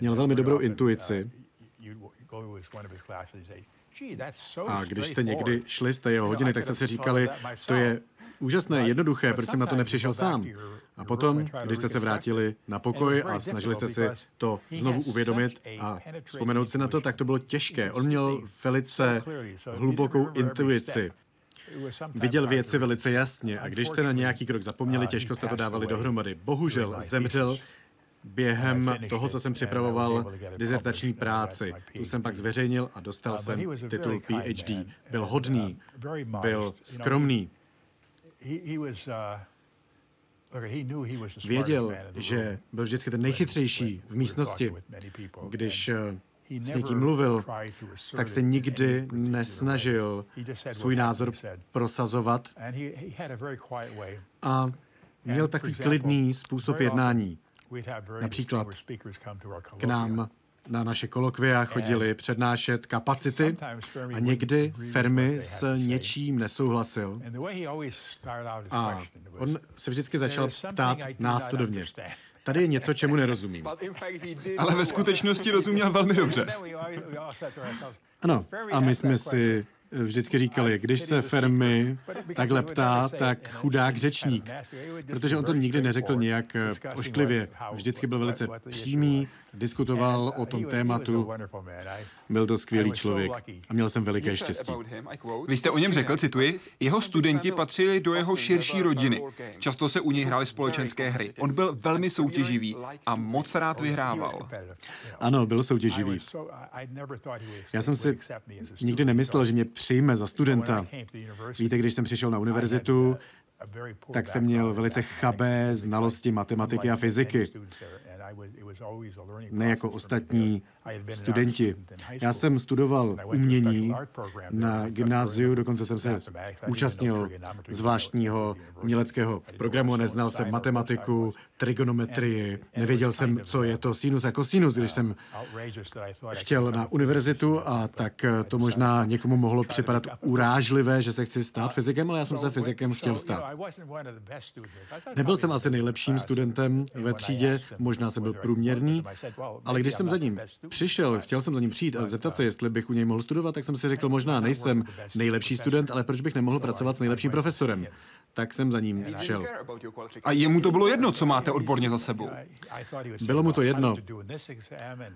Měl velmi dobrou intuici. A když jste někdy šli z té jeho hodiny, tak jste si říkali, to je úžasné, jednoduché, proč jsem na to nepřišel sám. A potom, když jste se vrátili na pokoj a snažili jste si to znovu uvědomit a vzpomenout si na to, tak to bylo těžké. On měl velice hlubokou intuici. Viděl věci velice jasně a když jste na nějaký krok zapomněli, těžko jste to dávali dohromady. Bohužel zemřel během toho, co jsem připravoval dizertační práci. Tu jsem pak zveřejnil a dostal jsem titul PhD. Byl hodný, byl skromný. Věděl, že byl vždycky ten nejchytřejší v místnosti. Když eh, s někým mluvil, tak se nikdy nesnažil svůj názor prosazovat. A měl takový klidný způsob jednání. Například k nám na naše kolokvia chodili přednášet kapacity a někdy Fermi s něčím nesouhlasil. A on se vždycky začal ptát následovně. Tady je něco, čemu nerozumím. Ale ve skutečnosti rozuměl velmi dobře. Ano, a my jsme si vždycky říkali, když se Fermi takhle ptá, tak chudák řečník. Protože on to nikdy neřekl nějak ošklivě. Vždycky byl velice přímý, diskutoval o tom tématu. Byl to skvělý člověk a měl jsem veliké štěstí. Vy jste o něm řekl, cituji, jeho studenti patřili do jeho širší rodiny. Často se u něj hrály společenské hry. On byl velmi soutěživý a moc rád vyhrával. Ano, byl soutěživý. Já jsem si nikdy nemyslel, že mě přijme za studenta. Víte, když jsem přišel na univerzitu, tak jsem měl velice chabé znalosti matematiky a fyziky ne jako ostatní studenti. Já jsem studoval umění na gymnáziu, dokonce jsem se účastnil zvláštního uměleckého programu, neznal jsem matematiku, trigonometrii, nevěděl jsem, co je to sinus a kosinus, když jsem chtěl na univerzitu a tak to možná někomu mohlo připadat urážlivé, že se chci stát fyzikem, ale já jsem se fyzikem chtěl stát. Nebyl jsem asi nejlepším studentem ve třídě, možná jsem byl průměrný, ale když jsem za ním přišel, chtěl jsem za ním přijít a zeptat se, jestli bych u něj mohl studovat, tak jsem si řekl, možná nejsem nejlepší student, ale proč bych nemohl pracovat s nejlepším profesorem? Tak jsem za ním šel. A jemu to bylo jedno, co máte odborně za sebou. Bylo mu to jedno.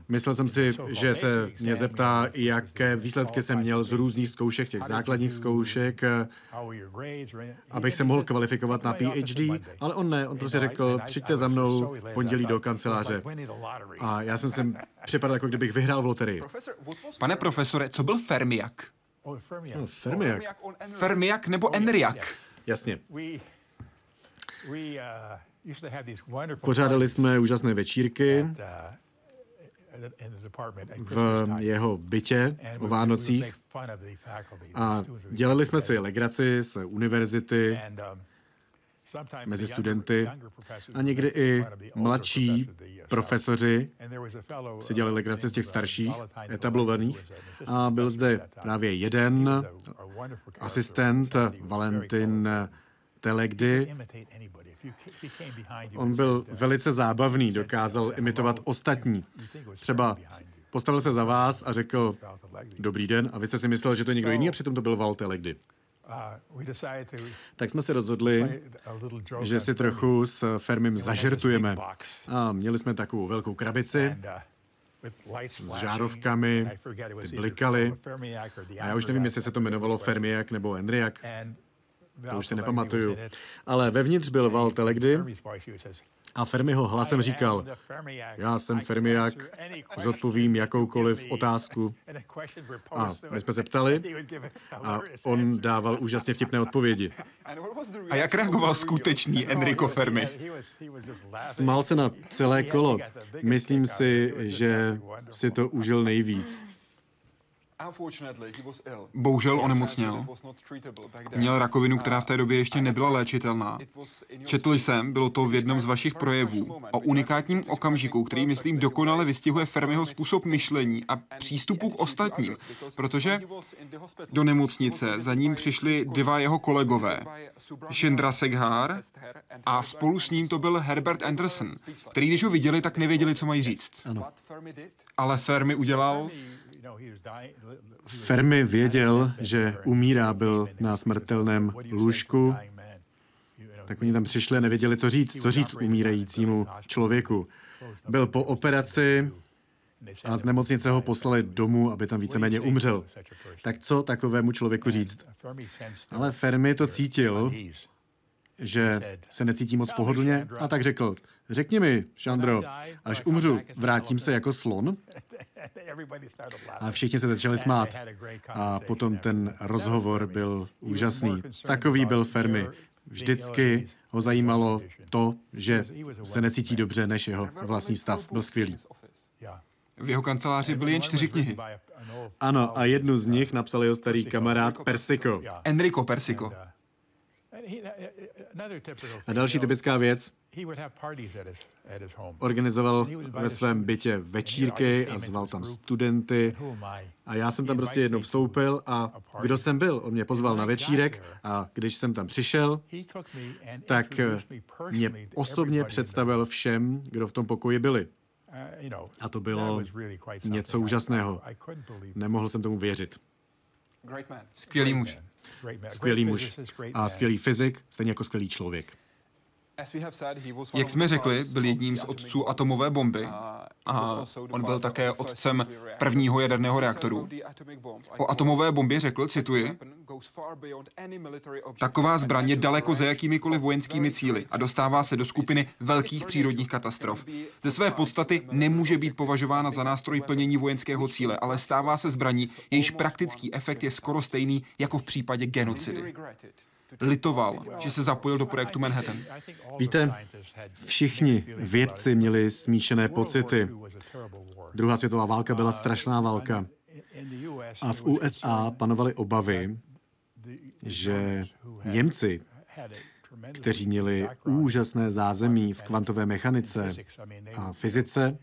Myslel jsem si, že se mě zeptá, jaké výsledky jsem měl z různých zkoušek, těch základních zkoušek, abych se mohl kvalifikovat na PhD, ale on ne, on prostě řekl, přijďte za mnou v pondělí do kanceláře. A já jsem sem připadal, jako kdybych vyhrál v loterii. Pane profesore, co byl Fermiak? No, Fermiak. Fermiak nebo Enriak? Jasně. Pořádali jsme úžasné večírky v jeho bytě o Vánocích. a dělali jsme si legraci z univerzity, mezi studenty a někdy i mladší profesoři si dělali legraci z těch starších, etablovaných. A byl zde právě jeden asistent, Valentin Telegdy. On byl velice zábavný, dokázal imitovat ostatní. Třeba postavil se za vás a řekl dobrý den a vy jste si myslel, že to je někdo jiný a přitom to byl Val Telegdy. Tak jsme se rozhodli, že si trochu s Fermim zažertujeme. A měli jsme takovou velkou krabici s žárovkami, ty blikaly. A já už nevím, jestli se to jmenovalo Fermiak nebo Enriak. To už si nepamatuju. Ale vevnitř byl Val Telegdy a Fermiho hlasem říkal, já jsem Fermiak, zodpovím jakoukoliv otázku. A my jsme se ptali a on dával úžasně vtipné odpovědi. A jak reagoval skutečný Enrico Fermi? Smál se na celé kolo. Myslím si, že si to užil nejvíc. Bohužel onemocněl. Měl rakovinu, která v té době ještě nebyla léčitelná. Četl jsem, bylo to v jednom z vašich projevů, o unikátním okamžiku, který, myslím, dokonale vystihuje Fermiho způsob myšlení a přístupu k ostatním, protože do nemocnice za ním přišli dva jeho kolegové, Shindra Seghar a spolu s ním to byl Herbert Anderson, který když ho viděli, tak nevěděli, co mají říct. Ano. Ale Fermi udělal Fermi věděl, že umírá, byl na smrtelném lůžku, tak oni tam přišli nevěděli, co říct, co říct umírajícímu člověku. Byl po operaci a z nemocnice ho poslali domů, aby tam víceméně umřel. Tak co takovému člověku říct? Ale Fermi to cítil, že se necítí moc pohodlně a tak řekl, řekni mi, Šandro, až umřu, vrátím se jako slon? A všichni se začali smát. A potom ten rozhovor byl úžasný. Takový byl Fermi. Vždycky ho zajímalo to, že se necítí dobře než jeho vlastní stav. Byl skvělý. V jeho kanceláři byly jen čtyři knihy. Ano, a jednu z nich napsal jeho starý kamarád Persiko. Enrico Persico. A další typická věc, organizoval ve svém bytě večírky a zval tam studenty. A já jsem tam prostě jednou vstoupil a kdo jsem byl? On mě pozval na večírek a když jsem tam přišel, tak mě osobně představil všem, kdo v tom pokoji byli. A to bylo něco úžasného. Nemohl jsem tomu věřit. Skvělý muž. Skvělý muž a skvělý fyzik, stejně jako skvělý člověk. Jak jsme řekli, byl jedním z otců atomové bomby. A on byl také otcem prvního jaderného reaktoru. O atomové bombě řekl, cituji, Taková zbraň je daleko za jakýmikoliv vojenskými cíly a dostává se do skupiny velkých přírodních katastrof. Ze své podstaty nemůže být považována za nástroj plnění vojenského cíle, ale stává se zbraní, jejíž praktický efekt je skoro stejný jako v případě genocidy litoval, že se zapojil do projektu Manhattan. Víte, všichni vědci měli smíšené pocity. Druhá světová válka byla strašná válka. A v USA panovaly obavy, že Němci, kteří měli úžasné zázemí v kvantové mechanice a fyzice,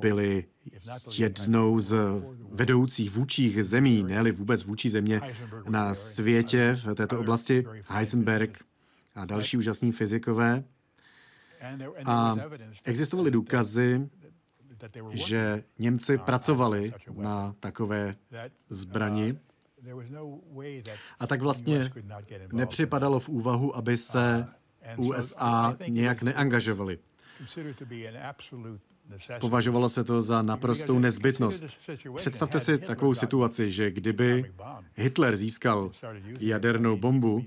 byli jednou z vedoucích vůčích zemí, ne vůbec vůči země na světě v této oblasti, Heisenberg a další úžasní fyzikové. A existovaly důkazy, že Němci pracovali na takové zbrani. A tak vlastně nepřipadalo v úvahu, aby se USA nějak neangažovali. Považovalo se to za naprostou nezbytnost. Představte si takovou situaci, že kdyby Hitler získal jadernou bombu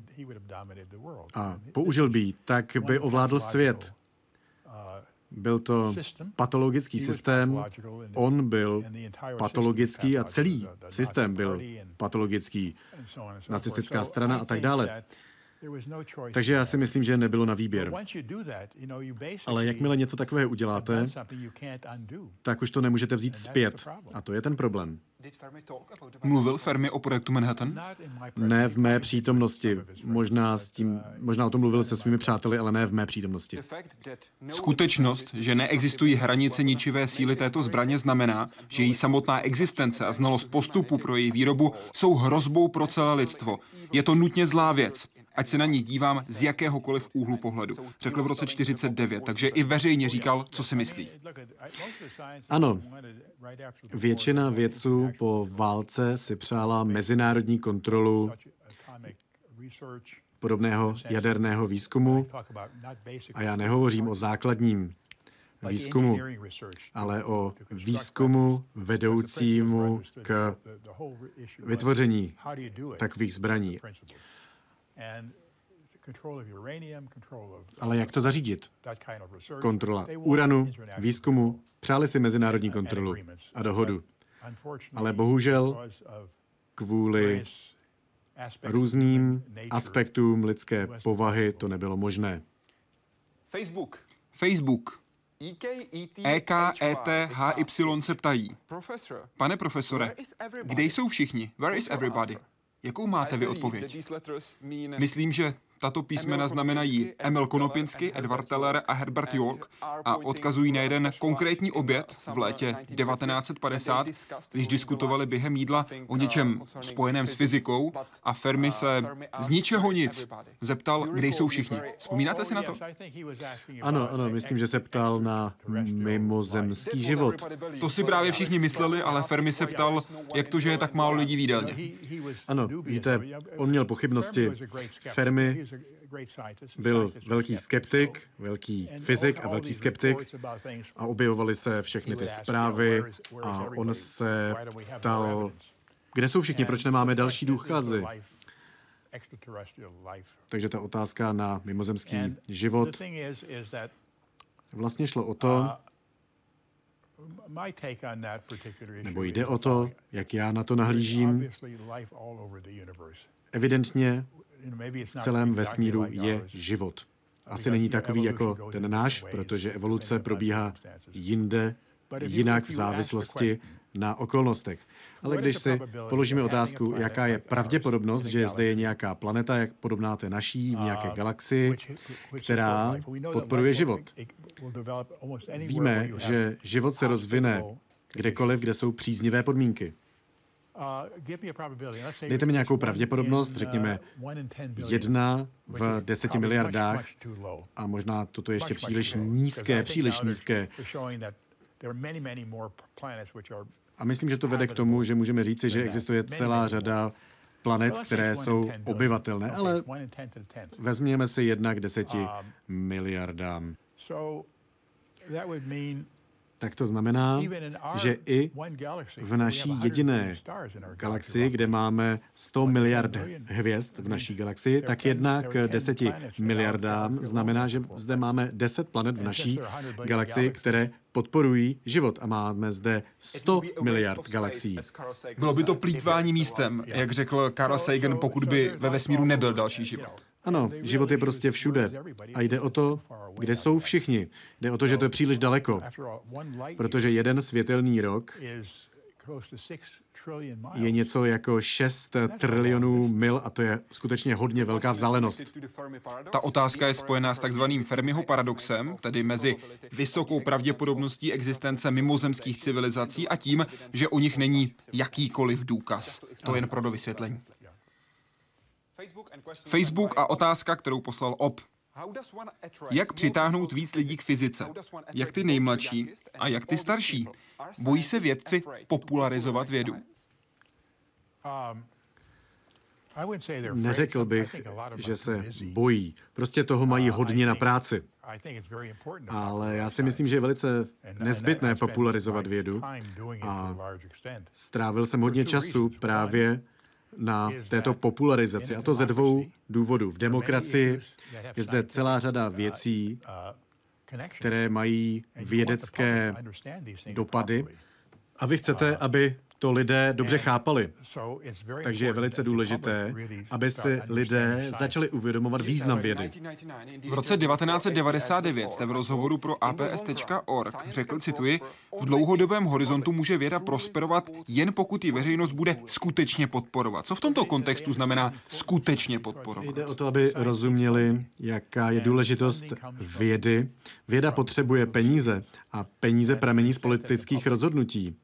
a použil by ji, tak by ovládl svět. Byl to patologický systém, on byl patologický a celý systém byl patologický. Nacistická strana a tak dále. Takže já si myslím, že nebylo na výběr. Ale jakmile něco takového uděláte, tak už to nemůžete vzít zpět. A to je ten problém. Mluvil Fermi o projektu Manhattan? Ne v mé přítomnosti. Možná, s tím, možná o tom mluvil se svými přáteli, ale ne v mé přítomnosti. Skutečnost, že neexistují hranice ničivé síly této zbraně, znamená, že její samotná existence a znalost postupu pro její výrobu jsou hrozbou pro celé lidstvo. Je to nutně zlá věc ať se na ní dívám z jakéhokoliv úhlu pohledu. Řekl v roce 49, takže i veřejně říkal, co si myslí. Ano, většina vědců po válce si přála mezinárodní kontrolu podobného jaderného výzkumu. A já nehovořím o základním výzkumu, ale o výzkumu vedoucímu k vytvoření takových zbraní. Ale jak to zařídit? Kontrola uranu, výzkumu, přáli si mezinárodní kontrolu a dohodu. Ale bohužel kvůli různým aspektům lidské povahy to nebylo možné. Facebook. Facebook. EKETHY e se ptají. Pane profesore, kde jsou všichni? Where is everybody? Jakou máte vy odpověď? Myslím, že tato písmena znamenají Emil Konopinsky, Edward Teller a Herbert York a odkazují na jeden konkrétní oběd v létě 1950, když diskutovali během jídla o něčem spojeném s fyzikou a Fermi se z ničeho nic zeptal, kde jsou všichni. Vzpomínáte si na to? Ano, ano, myslím, že se ptal na mimozemský život. To si právě všichni mysleli, ale Fermi se ptal, jak to, že je tak málo lidí výdelně. Ano, víte, on měl pochybnosti. Fermi byl velký skeptik, velký fyzik a velký skeptik a objevovaly se všechny ty zprávy a on se ptal, kde jsou všichni, proč nemáme další důkazy? Takže ta otázka na mimozemský život. vlastně šlo o to, nebo jde o to, jak já na to nahlížím. Evidentně v celém vesmíru je život. Asi není takový jako ten náš, protože evoluce probíhá jinde, jinak v závislosti na okolnostech. Ale když si položíme otázku, jaká je pravděpodobnost, že zde je nějaká planeta, jak podobná té naší, v nějaké galaxii, která podporuje život. Víme, že život se rozvine kdekoliv, kde jsou příznivé podmínky. Dejte mi nějakou pravděpodobnost, řekněme jedna v deseti miliardách a možná toto ještě příliš nízké, příliš nízké. A myslím, že to vede k tomu, že můžeme říci, že existuje celá řada planet, které jsou obyvatelné, ale vezměme si jedna k deseti um, miliardám tak to znamená, že i v naší jediné galaxii, kde máme 100 miliard hvězd v naší galaxii, tak jedna k deseti miliardám znamená, že zde máme 10 planet v naší galaxii, které podporují život. A máme zde 100 miliard galaxií. Bylo by to plítvání místem, jak řekl Carl Sagan, pokud by ve vesmíru nebyl další život. Ano, život je prostě všude. A jde o to, kde jsou všichni. Jde o to, že to je příliš daleko. Protože jeden světelný rok je něco jako 6 trilionů mil a to je skutečně hodně velká vzdálenost. Ta otázka je spojená s takzvaným Fermiho paradoxem, tedy mezi vysokou pravděpodobností existence mimozemských civilizací a tím, že o nich není jakýkoliv důkaz. To jen pro dovysvětlení. Facebook a otázka, kterou poslal Op. Jak přitáhnout víc lidí k fyzice? Jak ty nejmladší a jak ty starší? Bojí se vědci popularizovat vědu? Um, Neřekl bych, že se bojí. Prostě toho mají uh, hodně na práci. Ale já si myslím, že je velice nezbytné popularizovat vědu a strávil jsem hodně času právě na této popularizaci. A to ze dvou důvodů. V demokracii je zde celá řada věcí, které mají vědecké dopady. A vy chcete, aby to lidé dobře chápali. Takže je velice důležité, aby si lidé začali uvědomovat význam vědy. V roce 1999 jste v rozhovoru pro aps.org řekl, cituji, v dlouhodobém horizontu může věda prosperovat jen pokud ji veřejnost bude skutečně podporovat. Co v tomto kontextu znamená skutečně podporovat? Jde o to, aby rozuměli, jaká je důležitost vědy. Věda potřebuje peníze a peníze pramení z politických rozhodnutí.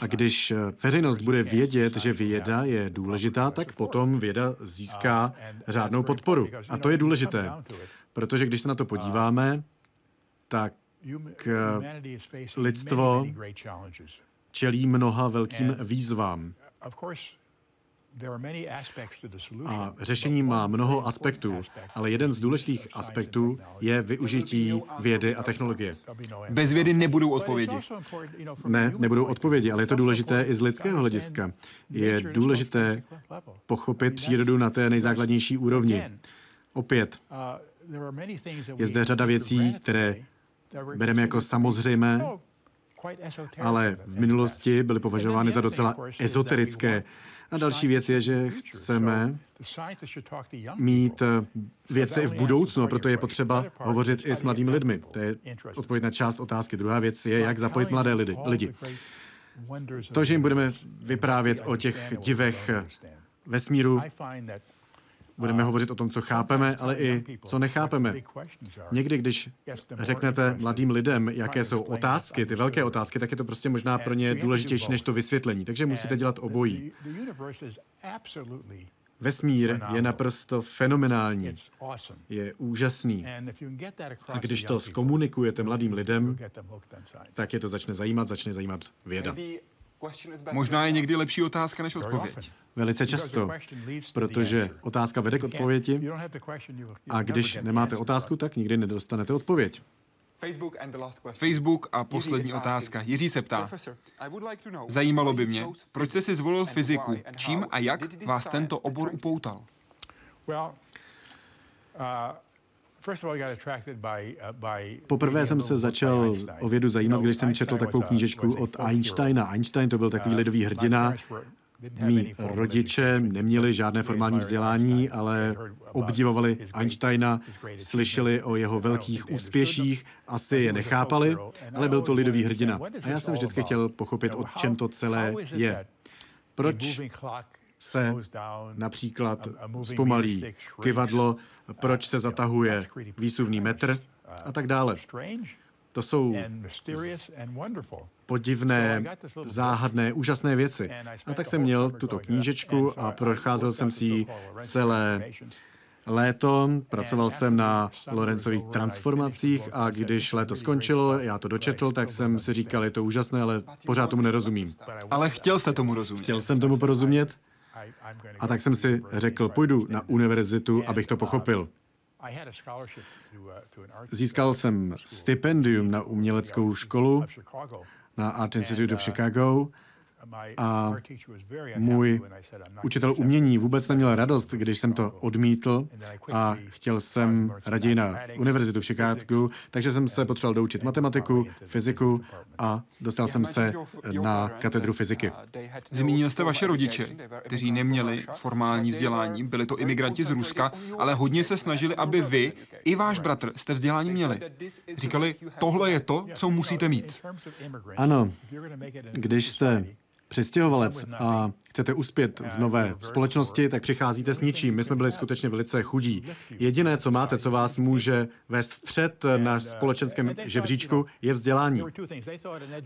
A když eh, veřejnost bude vědět, že věda je důležitá, tak potom věda získá řádnou podporu. A to je důležité, protože když se na to podíváme, tak lidstvo čelí mnoha velkým výzvám. A řešení má mnoho aspektů, ale jeden z důležitých aspektů je využití vědy a technologie. Bez vědy nebudou odpovědi. Ne, nebudou odpovědi, ale je to důležité i z lidského hlediska. Je důležité pochopit přírodu na té nejzákladnější úrovni. Opět, je zde řada věcí, které bereme jako samozřejmé, ale v minulosti byly považovány za docela ezoterické. A další věc je, že chceme mít eh, vědce i v budoucnu, a proto je potřeba hovořit i s mladými lidmi. To je odpověď na část otázky. Druhá věc je, jak zapojit mladé lidi. lidi. To, že jim budeme vyprávět o těch divech vesmíru, Budeme hovořit o tom, co chápeme, ale i co nechápeme. Někdy, když řeknete mladým lidem, jaké jsou otázky, ty velké otázky, tak je to prostě možná pro ně důležitější než to vysvětlení. Takže musíte dělat obojí. Vesmír je naprosto fenomenální. Je úžasný. A když to zkomunikujete mladým lidem, tak je to začne zajímat, začne zajímat věda. Možná je někdy lepší otázka než odpověď. Velice často, protože otázka vede k odpovědi a když nemáte otázku, tak nikdy nedostanete odpověď. Facebook a poslední otázka. Jiří se ptá. Zajímalo by mě, proč jste si zvolil fyziku, čím a jak vás tento obor upoutal? Poprvé jsem se začal o vědu zajímat, když jsem četl takovou knížečku od Einsteina. Einstein to byl takový uh, lidový hrdina. Mí rodiče neměli žádné formální vzdělání, ale obdivovali Einsteina, slyšeli o jeho velkých úspěších, asi je nechápali, ale byl to lidový hrdina. A já jsem vždycky chtěl pochopit, o čem to celé je. Proč se například zpomalí kyvadlo, proč se zatahuje výsuvný metr a tak dále. To jsou podivné, záhadné, úžasné věci. A tak jsem měl tuto knížečku a procházel jsem si ji celé léto, pracoval jsem na Lorencových transformacích a když léto skončilo, já to dočetl, tak jsem si říkal, je to úžasné, ale pořád tomu nerozumím. Ale chtěl jste tomu rozumět. Chtěl jsem tomu porozumět a tak jsem si řekl, půjdu na univerzitu, abych to pochopil. Získal jsem stipendium na uměleckou školu na Art Institute of Chicago a můj učitel umění vůbec neměl radost, když jsem to odmítl a chtěl jsem raději na univerzitu v Chicagu, takže jsem se potřeboval doučit matematiku, fyziku a dostal jsem se na katedru fyziky. Zmínil jste vaše rodiče, kteří neměli formální vzdělání, byli to imigranti z Ruska, ale hodně se snažili, aby vy i váš bratr jste vzdělání měli. Říkali, tohle je to, co musíte mít. Ano, když jste přistěhovalec a chcete uspět v nové společnosti, tak přicházíte s ničím. My jsme byli skutečně velice chudí. Jediné, co máte, co vás může vést vpřed na společenském žebříčku, je vzdělání.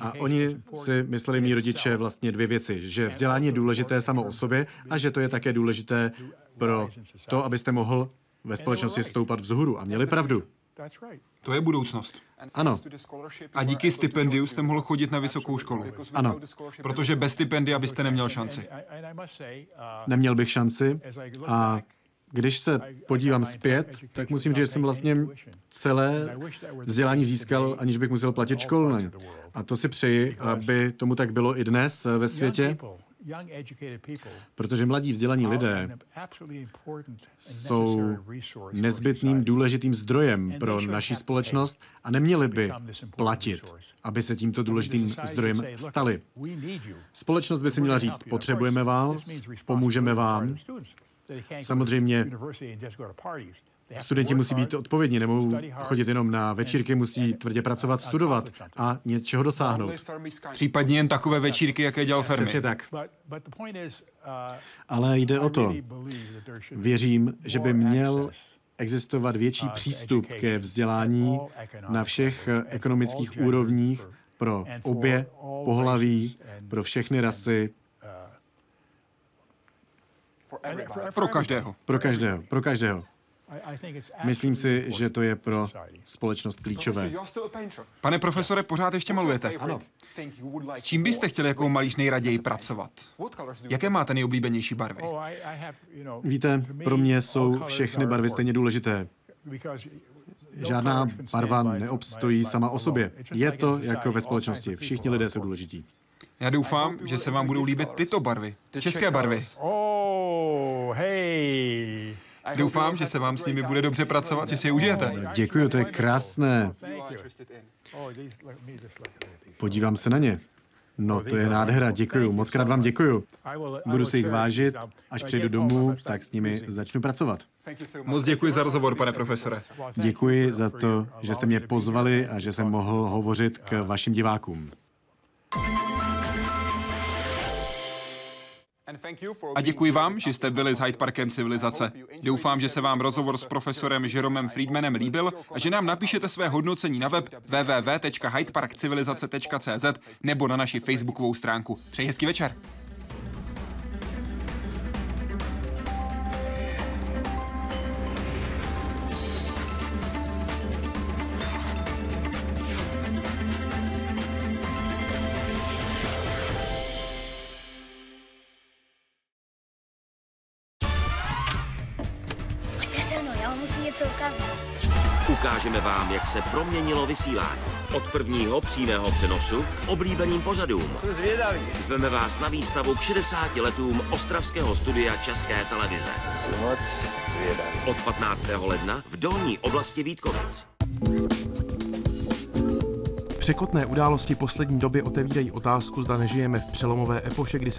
A oni si mysleli, mý rodiče, vlastně dvě věci. Že vzdělání je důležité samo o sobě a že to je také důležité pro to, abyste mohl ve společnosti stoupat vzhůru. A měli pravdu. To je budoucnost. Ano. A díky stipendiu jste mohl chodit na vysokou školu. Ano. Protože bez stipendia byste neměl šanci. Neměl bych šanci a když se podívám zpět, tak musím říct, že jsem vlastně celé vzdělání získal, aniž bych musel platit školné. A to si přeji, aby tomu tak bylo i dnes ve světě, protože mladí vzdělaní lidé jsou nezbytným důležitým zdrojem pro naši společnost a neměli by platit, aby se tímto důležitým zdrojem stali. Společnost by si měla říct, potřebujeme vás, pomůžeme vám. Samozřejmě Studenti musí být odpovědní, nemohou chodit jenom na večírky, musí tvrdě pracovat, studovat a něčeho dosáhnout. Případně jen takové večírky, jaké dělal Fermi. Přesně tak. Ale jde o to. Věřím, že by měl existovat větší přístup ke vzdělání na všech ekonomických úrovních pro obě pohlaví, pro všechny rasy. Pro každého. Pro každého. Pro každého. Myslím si, že to je pro společnost klíčové. Pane profesore, pořád ještě malujete. Ano. S čím byste chtěli jako malíř nejraději pracovat? Jaké máte nejoblíbenější barvy? Víte, pro mě jsou všechny barvy stejně důležité. Žádná barva neobstojí sama o sobě. Je to jako ve společnosti. Všichni lidé jsou důležití. Já doufám, že se vám budou líbit tyto barvy. České barvy. Oh, hey. Doufám, že se vám s nimi bude dobře pracovat, že si je užijete. Děkuji, to je krásné. Podívám se na ně. No, to je nádhera, děkuji. Moc krát vám děkuji. Budu si jich vážit, až přejdu domů, tak s nimi začnu pracovat. Moc děkuji za rozhovor, pane profesore. Děkuji za to, že jste mě pozvali a že jsem mohl hovořit k vašim divákům. A děkuji vám, že jste byli s Hyde Parkem civilizace. Doufám, že se vám rozhovor s profesorem Jeromem Friedmanem líbil a že nám napíšete své hodnocení na web www.hydeparkcivilizace.cz nebo na naši facebookovou stránku. Přeji hezký večer. Ukážeme vám, jak se proměnilo vysílání. Od prvního přímého přenosu k oblíbeným pořadům. Jsem zvědavý. Zveme vás na výstavu k 60 letům Ostravského studia České televize. Jsem moc zvědavý. Od 15. ledna v dolní oblasti Vítkovic. Překotné události poslední doby otevírají otázku, zda nežijeme v přelomové epoše, kdy se